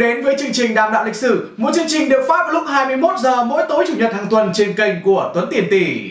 đến với chương trình Đàm đạo lịch sử, một chương trình được phát vào lúc 21 giờ mỗi tối chủ nhật hàng tuần trên kênh của Tuấn Tiền Tỷ.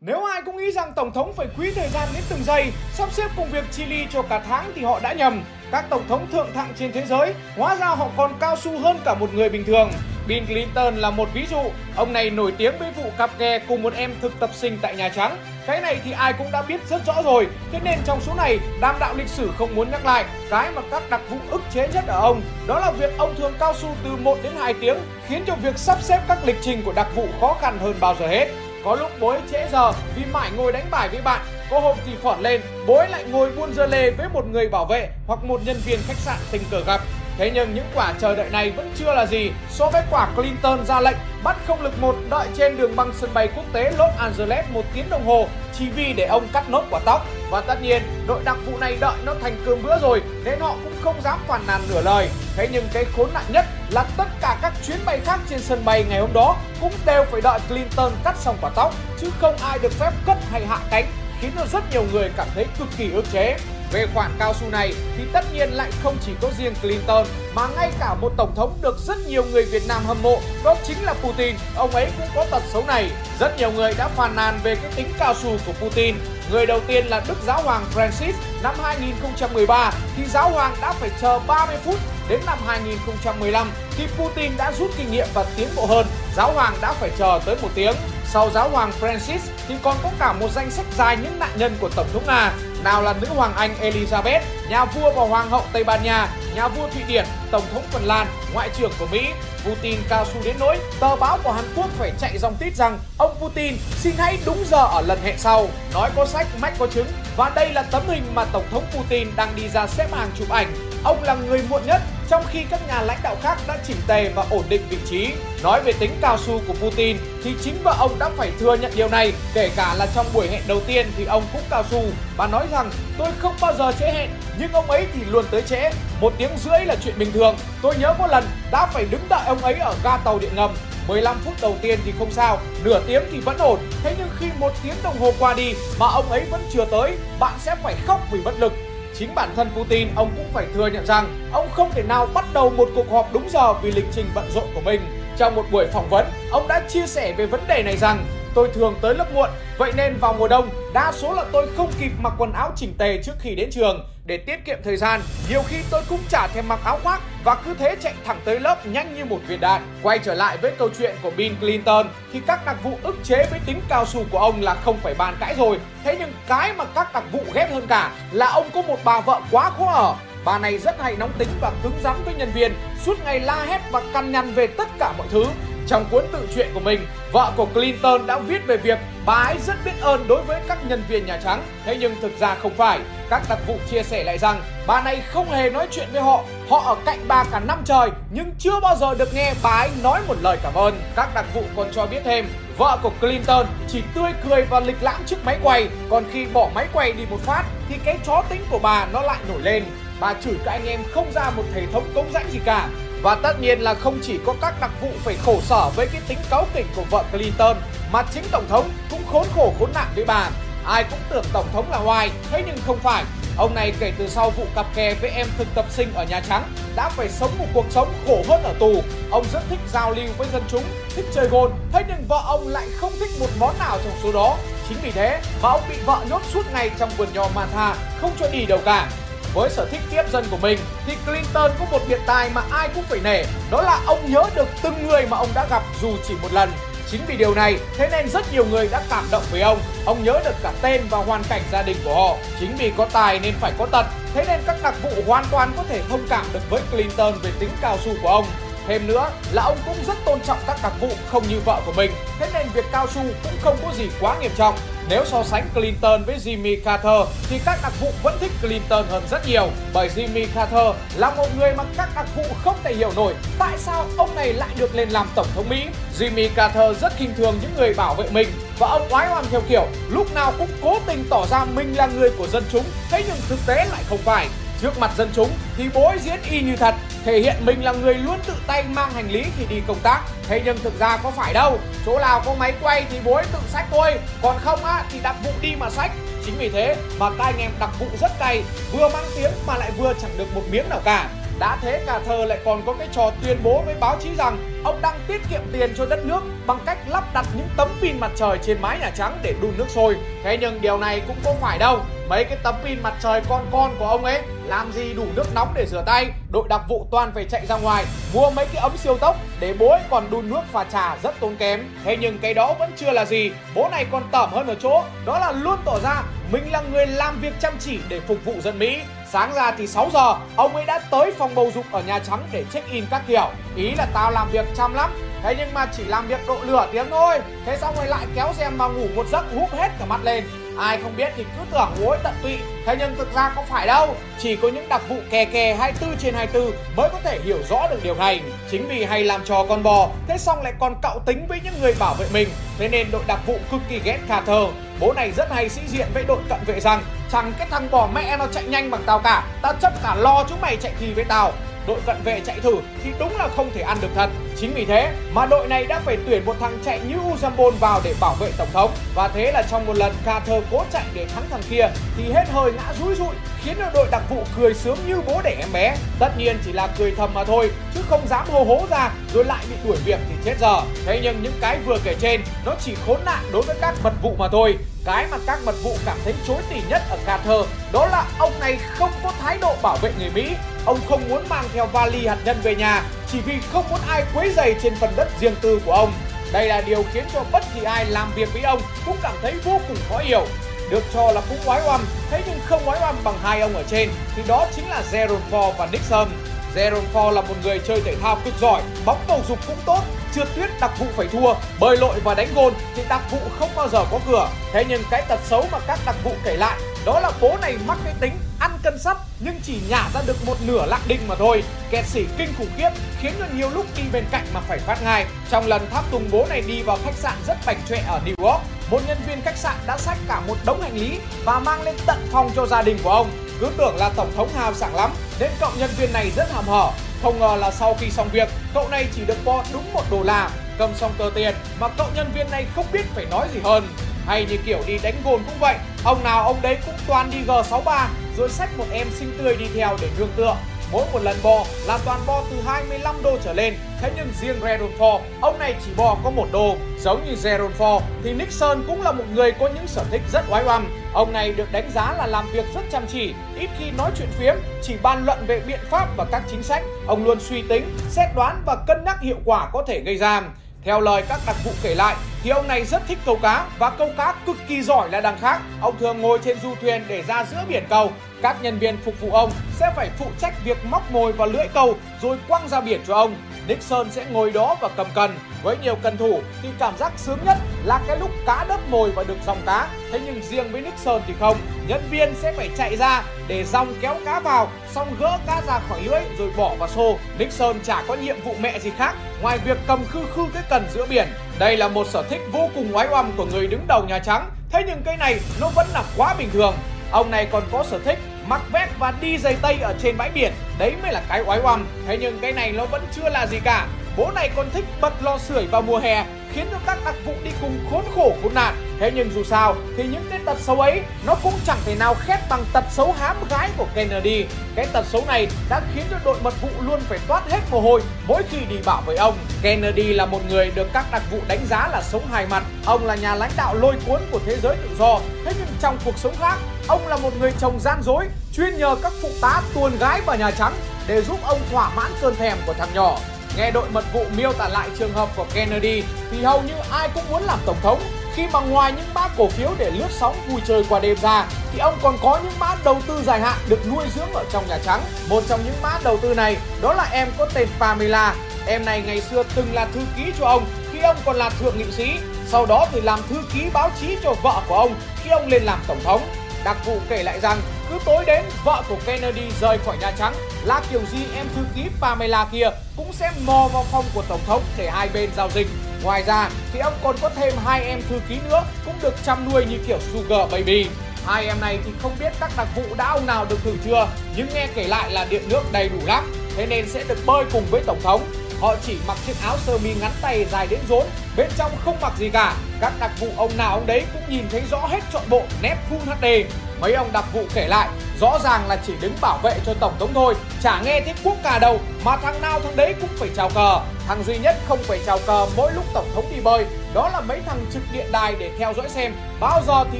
Nếu ai cũng nghĩ rằng Tổng thống phải quý thời gian đến từng giây, sắp xếp công việc chi ly cho cả tháng thì họ đã nhầm. Các Tổng thống thượng thặng trên thế giới, hóa ra họ còn cao su hơn cả một người bình thường. Bill Clinton là một ví dụ, ông này nổi tiếng với vụ cặp kè cùng một em thực tập sinh tại Nhà Trắng. Cái này thì ai cũng đã biết rất rõ rồi, thế nên trong số này, đam đạo lịch sử không muốn nhắc lại. Cái mà các đặc vụ ức chế nhất ở ông, đó là việc ông thường cao su từ 1 đến 2 tiếng, khiến cho việc sắp xếp các lịch trình của đặc vụ khó khăn hơn bao giờ hết. Có lúc bố ấy trễ giờ vì mãi ngồi đánh bài với bạn Có hôm thì phỏn lên Bố ấy lại ngồi buôn dơ lê với một người bảo vệ Hoặc một nhân viên khách sạn tình cờ gặp Thế nhưng những quả chờ đợi này vẫn chưa là gì so với quả Clinton ra lệnh bắt không lực một đợi trên đường băng sân bay quốc tế Los Angeles một tiếng đồng hồ chỉ vì để ông cắt nốt quả tóc. Và tất nhiên, đội đặc vụ này đợi nó thành cơm bữa rồi nên họ cũng không dám phản nàn nửa lời. Thế nhưng cái khốn nạn nhất là tất cả các chuyến bay khác trên sân bay ngày hôm đó cũng đều phải đợi Clinton cắt xong quả tóc chứ không ai được phép cất hay hạ cánh khiến cho rất nhiều người cảm thấy cực kỳ ức chế. Về khoản cao su này thì tất nhiên lại không chỉ có riêng Clinton mà ngay cả một tổng thống được rất nhiều người Việt Nam hâm mộ, đó chính là Putin. Ông ấy cũng có tật xấu này. Rất nhiều người đã phàn nàn về cái tính cao su của Putin. Người đầu tiên là Đức Giáo hoàng Francis năm 2013 thì Giáo hoàng đã phải chờ 30 phút đến năm 2015 thì Putin đã rút kinh nghiệm và tiến bộ hơn. Giáo hoàng đã phải chờ tới một tiếng. Sau giáo hoàng Francis thì còn có cả một danh sách dài những nạn nhân của Tổng thống Nga. Nào là nữ hoàng Anh Elizabeth, nhà vua và hoàng hậu Tây Ban Nha, nhà vua Thụy Điển, Tổng thống Phần Lan, Ngoại trưởng của Mỹ. Putin cao su đến nỗi tờ báo của Hàn Quốc phải chạy dòng tít rằng ông Putin xin hãy đúng giờ ở lần hẹn sau. Nói có sách, mách có chứng. Và đây là tấm hình mà Tổng thống Putin đang đi ra xếp hàng chụp ảnh. Ông là người muộn nhất trong khi các nhà lãnh đạo khác đã chỉnh tề và ổn định vị trí. Nói về tính cao su của Putin thì chính vợ ông đã phải thừa nhận điều này, kể cả là trong buổi hẹn đầu tiên thì ông cũng cao su. Bà nói rằng tôi không bao giờ trễ hẹn, nhưng ông ấy thì luôn tới trễ. Một tiếng rưỡi là chuyện bình thường. Tôi nhớ có lần đã phải đứng đợi ông ấy ở ga tàu điện ngầm 15 phút đầu tiên thì không sao, nửa tiếng thì vẫn ổn. Thế nhưng khi một tiếng đồng hồ qua đi mà ông ấy vẫn chưa tới, bạn sẽ phải khóc vì bất lực. Chính bản thân Putin ông cũng phải thừa nhận rằng ông không thể nào bắt đầu một cuộc họp đúng giờ vì lịch trình bận rộn của mình. Trong một buổi phỏng vấn, ông đã chia sẻ về vấn đề này rằng tôi thường tới lớp muộn, vậy nên vào mùa đông, đa số là tôi không kịp mặc quần áo chỉnh tề trước khi đến trường. Để tiết kiệm thời gian, nhiều khi tôi cũng chả thèm mặc áo khoác và cứ thế chạy thẳng tới lớp nhanh như một viên đạn. Quay trở lại với câu chuyện của Bill Clinton thì các đặc vụ ức chế với tính cao su của ông là không phải bàn cãi rồi. Thế nhưng cái mà các đặc vụ ghét hơn cả là ông có một bà vợ quá khó ở. Bà này rất hay nóng tính và cứng rắn với nhân viên, suốt ngày la hét và căn nhằn về tất cả mọi thứ. Trong cuốn tự truyện của mình, vợ của Clinton đã viết về việc bà ấy rất biết ơn đối với các nhân viên Nhà Trắng. Thế nhưng thực ra không phải. Các đặc vụ chia sẻ lại rằng bà này không hề nói chuyện với họ. Họ ở cạnh bà cả năm trời nhưng chưa bao giờ được nghe bà ấy nói một lời cảm ơn. Các đặc vụ còn cho biết thêm Vợ của Clinton chỉ tươi cười và lịch lãm trước máy quay Còn khi bỏ máy quay đi một phát Thì cái chó tính của bà nó lại nổi lên Bà chửi các anh em không ra một hệ thống cống rãnh gì cả và tất nhiên là không chỉ có các đặc vụ phải khổ sở với cái tính cáu kỉnh của vợ Clinton Mà chính Tổng thống cũng khốn khổ khốn nạn với bà Ai cũng tưởng Tổng thống là hoài, thế nhưng không phải Ông này kể từ sau vụ cặp kè với em thực tập sinh ở Nhà Trắng đã phải sống một cuộc sống khổ hơn ở tù. Ông rất thích giao lưu với dân chúng, thích chơi gôn, thế nhưng vợ ông lại không thích một món nào trong số đó. Chính vì thế mà ông bị vợ nhốt suốt ngày trong vườn nho Manta, không cho đi đâu cả. Với sở thích tiếp dân của mình thì Clinton có một biệt tài mà ai cũng phải nể, đó là ông nhớ được từng người mà ông đã gặp dù chỉ một lần. Chính vì điều này, thế nên rất nhiều người đã cảm động với ông. Ông nhớ được cả tên và hoàn cảnh gia đình của họ. Chính vì có tài nên phải có tật. Thế nên các đặc vụ hoàn toàn có thể thông cảm được với Clinton về tính cao su của ông. Thêm nữa là ông cũng rất tôn trọng các đặc vụ không như vợ của mình. Thế nên việc cao su cũng không có gì quá nghiêm trọng. Nếu so sánh Clinton với Jimmy Carter, thì các đặc vụ vẫn thích Clinton hơn rất nhiều. Bởi Jimmy Carter là một người mà các đặc vụ không thể hiểu nổi. Tại sao ông này lại được lên làm tổng thống Mỹ. Jimmy Carter rất khinh thường những người bảo vệ mình. Và ông oái oăm theo kiểu, lúc nào cũng cố tình tỏ ra mình là người của dân chúng. Thế nhưng thực tế lại không phải. Trước mặt dân chúng thì bố diễn y như thật thể hiện mình là người luôn tự tay mang hành lý khi đi công tác. Thế nhưng thực ra có phải đâu, chỗ nào có máy quay thì bố ấy tự sách thôi. Còn không á, thì đặc vụ đi mà sách chính vì thế mà các anh em đặc vụ rất cay, vừa mang tiếng mà lại vừa chẳng được một miếng nào cả. Đã thế cả thờ lại còn có cái trò tuyên bố với báo chí rằng ông đang tiết kiệm tiền cho đất nước bằng cách lắp đặt những tấm pin mặt trời trên mái Nhà Trắng để đun nước sôi. Thế nhưng điều này cũng không phải đâu. Mấy cái tấm pin mặt trời con con của ông ấy làm gì đủ nước nóng để rửa tay. Đội đặc vụ toàn phải chạy ra ngoài mua mấy cái ấm siêu tốc để bố ấy còn đun nước pha trà rất tốn kém. Thế nhưng cái đó vẫn chưa là gì. Bố này còn tởm hơn ở chỗ đó là luôn tỏ ra mình là người làm việc chăm chỉ để phục vụ dân Mỹ. Sáng ra thì 6 giờ, ông ấy đã tới phòng bầu dục ở Nhà Trắng để check-in các kiểu. Ý là tao làm việc chăm lắm, Thế nhưng mà chỉ làm việc độ lửa tiếng thôi. Thế xong rồi lại kéo xem mà ngủ một giấc húp hết cả mặt lên. Ai không biết thì cứ tưởng ối tận tụy. Thế nhưng thực ra không phải đâu. Chỉ có những đặc vụ kè kè 24 trên 24 mới có thể hiểu rõ được điều này. Chính vì hay làm trò con bò, Thế xong lại còn cạo tính với những người bảo vệ mình. Thế nên đội đặc vụ cực kỳ ghét Carter Bố này rất hay sĩ diện với đội cận vệ rằng Chẳng cái thằng bò mẹ nó chạy nhanh bằng tao cả. Tao chấp cả lo chúng mày chạy thì với tao đội cận vệ chạy thử thì đúng là không thể ăn được thật. Chính vì thế mà đội này đã phải tuyển một thằng chạy như Uzambon vào để bảo vệ tổng thống. Và thế là trong một lần Carter cố chạy để thắng thằng kia thì hết hơi ngã rúi rụi, khiến cho đội đặc vụ cười sướng như bố đẻ em bé. Tất nhiên chỉ là cười thầm mà thôi, chứ không dám hô hố ra rồi lại bị đuổi việc thì chết giờ. Thế nhưng những cái vừa kể trên nó chỉ khốn nạn đối với các mật vụ mà thôi. Cái mà các mật vụ cảm thấy chối tỉ nhất ở Carter đó là ông này không có thái độ bảo vệ người Mỹ Ông không muốn mang theo vali hạt nhân về nhà chỉ vì không muốn ai quấy rầy trên phần đất riêng tư của ông. Đây là điều khiến cho bất kỳ ai làm việc với ông cũng cảm thấy vô cùng khó hiểu. Được cho là cũng oái oăm, thế nhưng không oái oăm bằng hai ông ở trên thì đó chính là Gerald Ford và Nixon. Gerald Ford là một người chơi thể thao cực giỏi, bóng bầu dục cũng tốt, trượt tuyết đặc vụ phải thua, bơi lội và đánh gôn thì đặc vụ không bao giờ có cửa. Thế nhưng cái tật xấu mà các đặc vụ kể lại đó là bố này mắc cái tính ăn cân sắt nhưng chỉ nhả ra được một nửa lạng đinh mà thôi. Kẹt xỉ kinh khủng khiếp khiến cho nhiều lúc đi bên cạnh mà phải phát ngay. Trong lần tháp tùng bố này đi vào khách sạn rất bạch trệ ở New York, một nhân viên khách sạn đã xách cả một đống hành lý và mang lên tận phòng cho gia đình của ông. Cứ tưởng là tổng thống hào sảng lắm nên cậu nhân viên này rất hàm hở. Không ngờ là sau khi xong việc, cậu này chỉ được bo đúng một đô la, cầm xong tờ tiền mà cậu nhân viên này không biết phải nói gì hơn. Hay như kiểu đi đánh gồn cũng vậy, ông nào ông đấy cũng toàn đi G63 rồi xách một em xinh tươi đi theo để nương tựa. Mỗi một lần bò là toàn bò từ 25 đô trở lên. Thế nhưng riêng Gerald Ford, ông này chỉ bò có một đô. Giống như Gerald Ford thì Nixon cũng là một người có những sở thích rất oái oăm. Ông này được đánh giá là làm việc rất chăm chỉ. Ít khi nói chuyện phiếm, chỉ bàn luận về biện pháp và các chính sách. Ông luôn suy tính, xét đoán và cân nhắc hiệu quả có thể gây ra theo lời các đặc vụ kể lại, thì ông này rất thích câu cá và câu cá cực kỳ giỏi là đằng khác. Ông thường ngồi trên du thuyền để ra giữa biển câu. Các nhân viên phục vụ ông sẽ phải phụ trách việc móc mồi và lưỡi câu rồi quăng ra biển cho ông. Nixon sẽ ngồi đó và cầm cần. Với nhiều cần thủ thì cảm giác sướng nhất là cái lúc cá đớp mồi và được dòng cá. Thế nhưng riêng với Nixon thì không. Nhân viên sẽ phải chạy ra để dòng kéo cá vào, xong gỡ cá ra khỏi lưỡi rồi bỏ vào xô. Nixon chả có nhiệm vụ mẹ gì khác ngoài việc cầm khư khư cái cần giữa biển. Đây là một sở thích vô cùng oái oăm của người đứng đầu Nhà Trắng. Thế nhưng cái này nó vẫn là quá bình thường. Ông này còn có sở thích mặc vest và đi giày tây ở trên bãi biển. Đấy mới là cái oái oăm. Thế nhưng cái này nó vẫn chưa là gì cả bố này còn thích bật lò sưởi vào mùa hè, khiến cho các đặc vụ đi cùng khốn khổ khốn nạn. Thế nhưng dù sao, thì những cái tật xấu ấy, nó cũng chẳng thể nào khét bằng tật xấu hám gái của Kennedy. Cái tật xấu này đã khiến cho đội mật vụ luôn phải toát hết mồ hôi mỗi khi đi bảo với ông. Kennedy là một người được các đặc vụ đánh giá là sống hài mặt. Ông là nhà lãnh đạo lôi cuốn của thế giới tự do. Thế nhưng trong cuộc sống khác, ông là một người chồng gian dối, chuyên nhờ các phụ tá tuồn gái vào Nhà Trắng để giúp ông thỏa mãn cơn thèm của thằng nhỏ. Nghe đội mật vụ miêu tả lại trường hợp của Kennedy thì hầu như ai cũng muốn làm tổng thống khi mà ngoài những mã cổ phiếu để lướt sóng vui chơi qua đêm ra, thì ông còn có những mã đầu tư dài hạn được nuôi dưỡng ở trong Nhà Trắng. Một trong những mã đầu tư này, đó là em có tên Pamela. Em này ngày xưa từng là thư ký cho ông khi ông còn là thượng nghị sĩ. Sau đó thì làm thư ký báo chí cho vợ của ông khi ông lên làm tổng thống. Đặc vụ kể lại rằng, cứ tối đến, vợ của Kennedy rời khỏi Nhà Trắng là kiểu gì em thư ký Pamela kia cũng sẽ mò vào phòng của Tổng thống để hai bên giao dịch. Ngoài ra, thì ông còn có thêm hai em thư ký nữa cũng được chăm nuôi như kiểu Sugar Baby. Hai em này thì không biết các đặc vụ đã ông nào được thử chưa, nhưng nghe kể lại là điện nước đầy đủ lắm thế nên sẽ được bơi cùng với Tổng thống họ chỉ mặc chiếc áo sơ mi ngắn tay dài đến rốn, bên trong không mặc gì cả. Các đặc vụ ông nào ông đấy cũng nhìn thấy rõ hết trọn bộ nét Full HD. Mấy ông đặc vụ kể lại, rõ ràng là chỉ đứng bảo vệ cho tổng thống thôi, chả nghe tiếng quốc cả đâu, mà thằng nào thằng đấy cũng phải chào cờ. Thằng duy nhất không phải chào cờ mỗi lúc tổng thống đi bơi, đó là mấy thằng trực điện đài để theo dõi xem bao giờ thì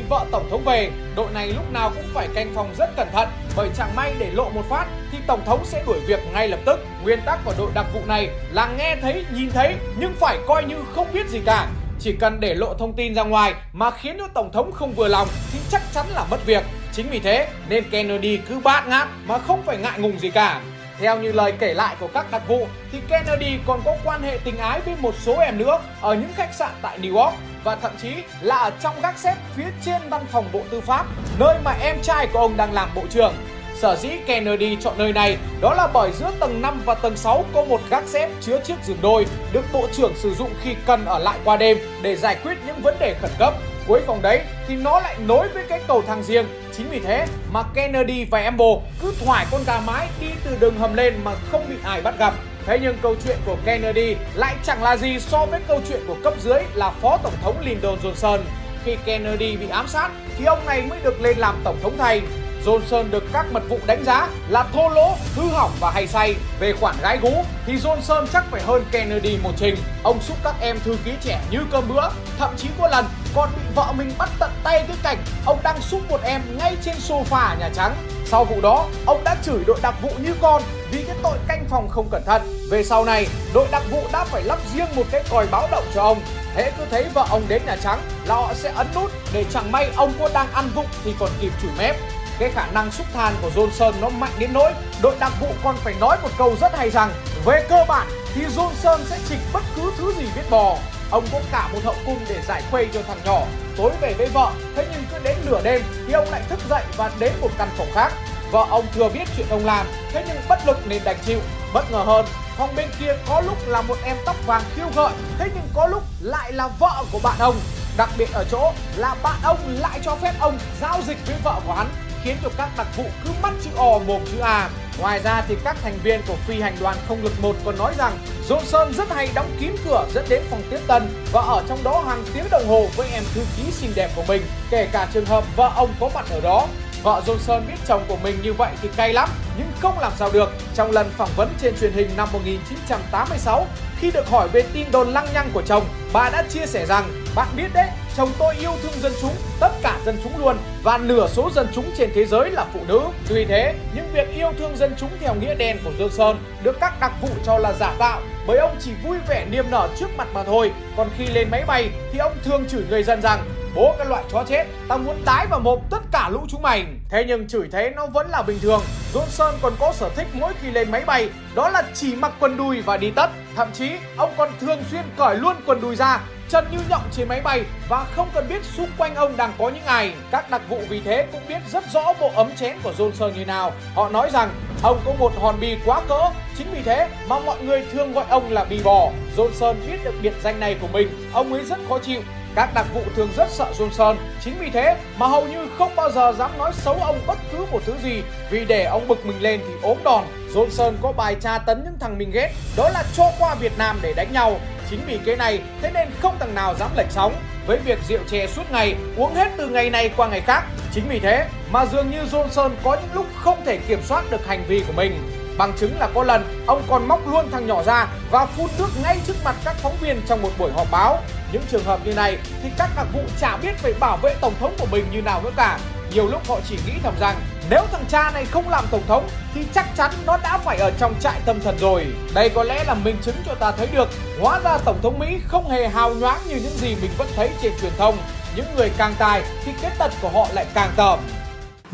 vợ tổng thống về. Đội này lúc nào cũng phải canh phòng rất cẩn thận, bởi chẳng may để lộ một phát thì tổng thống sẽ đuổi việc ngay lập tức. Nguyên tắc của đội đặc vụ này là nghe thấy, nhìn thấy nhưng phải coi như không biết gì cả. Chỉ cần để lộ thông tin ra ngoài mà khiến cho tổng thống không vừa lòng thì chắc chắn là mất việc. Chính vì thế nên Kennedy cứ bát ngát mà không phải ngại ngùng gì cả. Theo như lời kể lại của các đặc vụ thì Kennedy còn có quan hệ tình ái với một số em nữa ở những khách sạn tại New York và thậm chí là ở trong gác xếp phía trên văn phòng Bộ Tư pháp, nơi mà em trai của ông đang làm bộ trưởng. Sở dĩ Kennedy chọn nơi này đó là bởi giữa tầng 5 và tầng 6 có một gác xếp chứa chiếc giường đôi được Bộ trưởng sử dụng khi cần ở lại qua đêm để giải quyết những vấn đề khẩn cấp. Cuối phòng đấy thì nó lại nối với cái cầu thang riêng. Chính vì thế mà Kennedy và Amber cứ thoải con gà mái đi từ đường hầm lên mà không bị ai bắt gặp. Thế nhưng câu chuyện của Kennedy lại chẳng là gì so với câu chuyện của cấp dưới là Phó Tổng thống Lyndon Johnson. Khi Kennedy bị ám sát thì ông này mới được lên làm Tổng thống thay. Johnson được các mật vụ đánh giá là thô lỗ, hư hỏng và hay say. Về khoản gái gú thì Johnson chắc phải hơn Kennedy một trình. Ông xúc các em thư ký trẻ như cơm bữa. Thậm chí có lần còn bị vợ mình bắt tận tay cái cảnh ông đang xúc một em ngay trên sofa Nhà Trắng. Sau vụ đó, ông đã chửi đội đặc vụ như con vì cái tội canh phòng không cẩn thận. Về sau này, đội đặc vụ đã phải lắp riêng một cái còi báo động cho ông. Thế cứ thấy vợ ông đến Nhà Trắng là họ sẽ ấn nút để chẳng may ông có đang ăn vụng thì còn kịp chửi mép. Cái khả năng xúc than của Johnson nó mạnh đến nỗi đội đặc vụ còn phải nói một câu rất hay rằng về cơ bản thì Johnson sẽ chỉnh bất cứ thứ gì biết bò. Ông có cả một hậu cung để giải khuây cho thằng nhỏ Tối về với vợ, Thế nhưng cứ đến nửa đêm thì ông lại thức dậy và đến một căn phòng khác. Vợ ông thừa biết chuyện ông làm, Thế nhưng bất lực nên đành chịu. Bất ngờ hơn, Phòng bên kia có lúc là một em tóc vàng khiêu gợi, Thế nhưng có lúc lại là vợ của bạn ông. Đặc biệt ở chỗ là bạn ông lại cho phép ông giao dịch với vợ của hắn khiến cho các đặc vụ cứ mắt chữ O mồm chữ A. Ngoài ra thì các thành viên của phi hành đoàn không lực 1 còn nói rằng Johnson rất hay đóng kín cửa dẫn đến phòng tiếp tân và ở trong đó hàng tiếng đồng hồ với em thư ký xinh đẹp của mình, kể cả trường hợp vợ ông có mặt ở đó. Vợ Johnson biết chồng của mình như vậy thì cay lắm, nhưng không làm sao được. Trong lần phỏng vấn trên truyền hình năm 1986, khi được hỏi về tin đồn lăng nhăng của chồng, bà đã chia sẻ rằng Bạn biết đấy, chồng tôi yêu thương dân chúng, tất cả dân chúng luôn Và nửa số dân chúng trên thế giới là phụ nữ. Tuy thế, những việc yêu thương dân chúng theo nghĩa đen của Dương Sơn được các đặc vụ cho là giả tạo bởi ông chỉ vui vẻ niềm nở trước mặt mà thôi. Còn khi lên máy bay thì ông thường chửi người dân rằng Bố cái loại chó chết, tao muốn tái vào mồm tất cả lũ chúng mày Thế nhưng chửi thế nó vẫn là bình thường Johnson còn có sở thích mỗi khi lên máy bay Đó là chỉ mặc quần đùi và đi tất Thậm chí ông còn thường xuyên cởi luôn quần đùi ra chân như nhộng trên máy bay và không cần biết xung quanh ông đang có những ai. Các đặc vụ vì thế cũng biết rất rõ bộ ấm chén của Johnson như nào. Họ nói rằng ông có một hòn bì quá cỡ, chính vì thế mà mọi người thường gọi ông là bì bò. Johnson biết được biệt danh này của mình, ông ấy rất khó chịu. Các đặc vụ thường rất sợ Johnson, chính vì thế mà hầu như không bao giờ dám nói xấu ông bất cứ một thứ gì vì để ông bực mình lên thì ốm đòn. Johnson có bài tra tấn những thằng mình ghét, đó là cho qua Việt Nam để đánh nhau. Chính vì cái này, thế nên không thằng nào dám lệch sóng với việc rượu chè suốt ngày, uống hết từ ngày này qua ngày khác. Chính vì thế mà dường như Johnson có những lúc không thể kiểm soát được hành vi của mình. Bằng chứng là có lần ông còn móc luôn thằng nhỏ ra và phun nước ngay trước mặt các phóng viên trong một buổi họp báo. Những trường hợp như này thì các đặc vụ chả biết phải bảo vệ tổng thống của mình như nào nữa cả. Nhiều lúc họ chỉ nghĩ thầm rằng, nếu thằng cha này không làm tổng thống, thì chắc chắn nó đã phải ở trong trại tâm thần rồi. Đây có lẽ là minh chứng cho ta thấy được, hóa ra tổng thống Mỹ không hề hào nhoáng như những gì mình vẫn thấy trên truyền thông. Những người càng tài thì cái tật của họ lại càng tởm.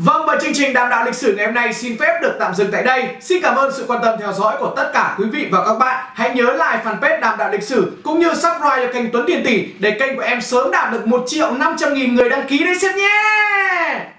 Vâng và chương trình đàm đạo lịch sử ngày hôm nay xin phép được tạm dừng tại đây. Xin cảm ơn sự quan tâm theo dõi của tất cả quý vị và các bạn. Hãy nhớ like fanpage đàm đạo lịch sử cũng như subscribe cho kênh Tuấn Tiền Tỷ để kênh của em sớm đạt được 1 triệu 500 nghìn người đăng ký đấy xem nhé.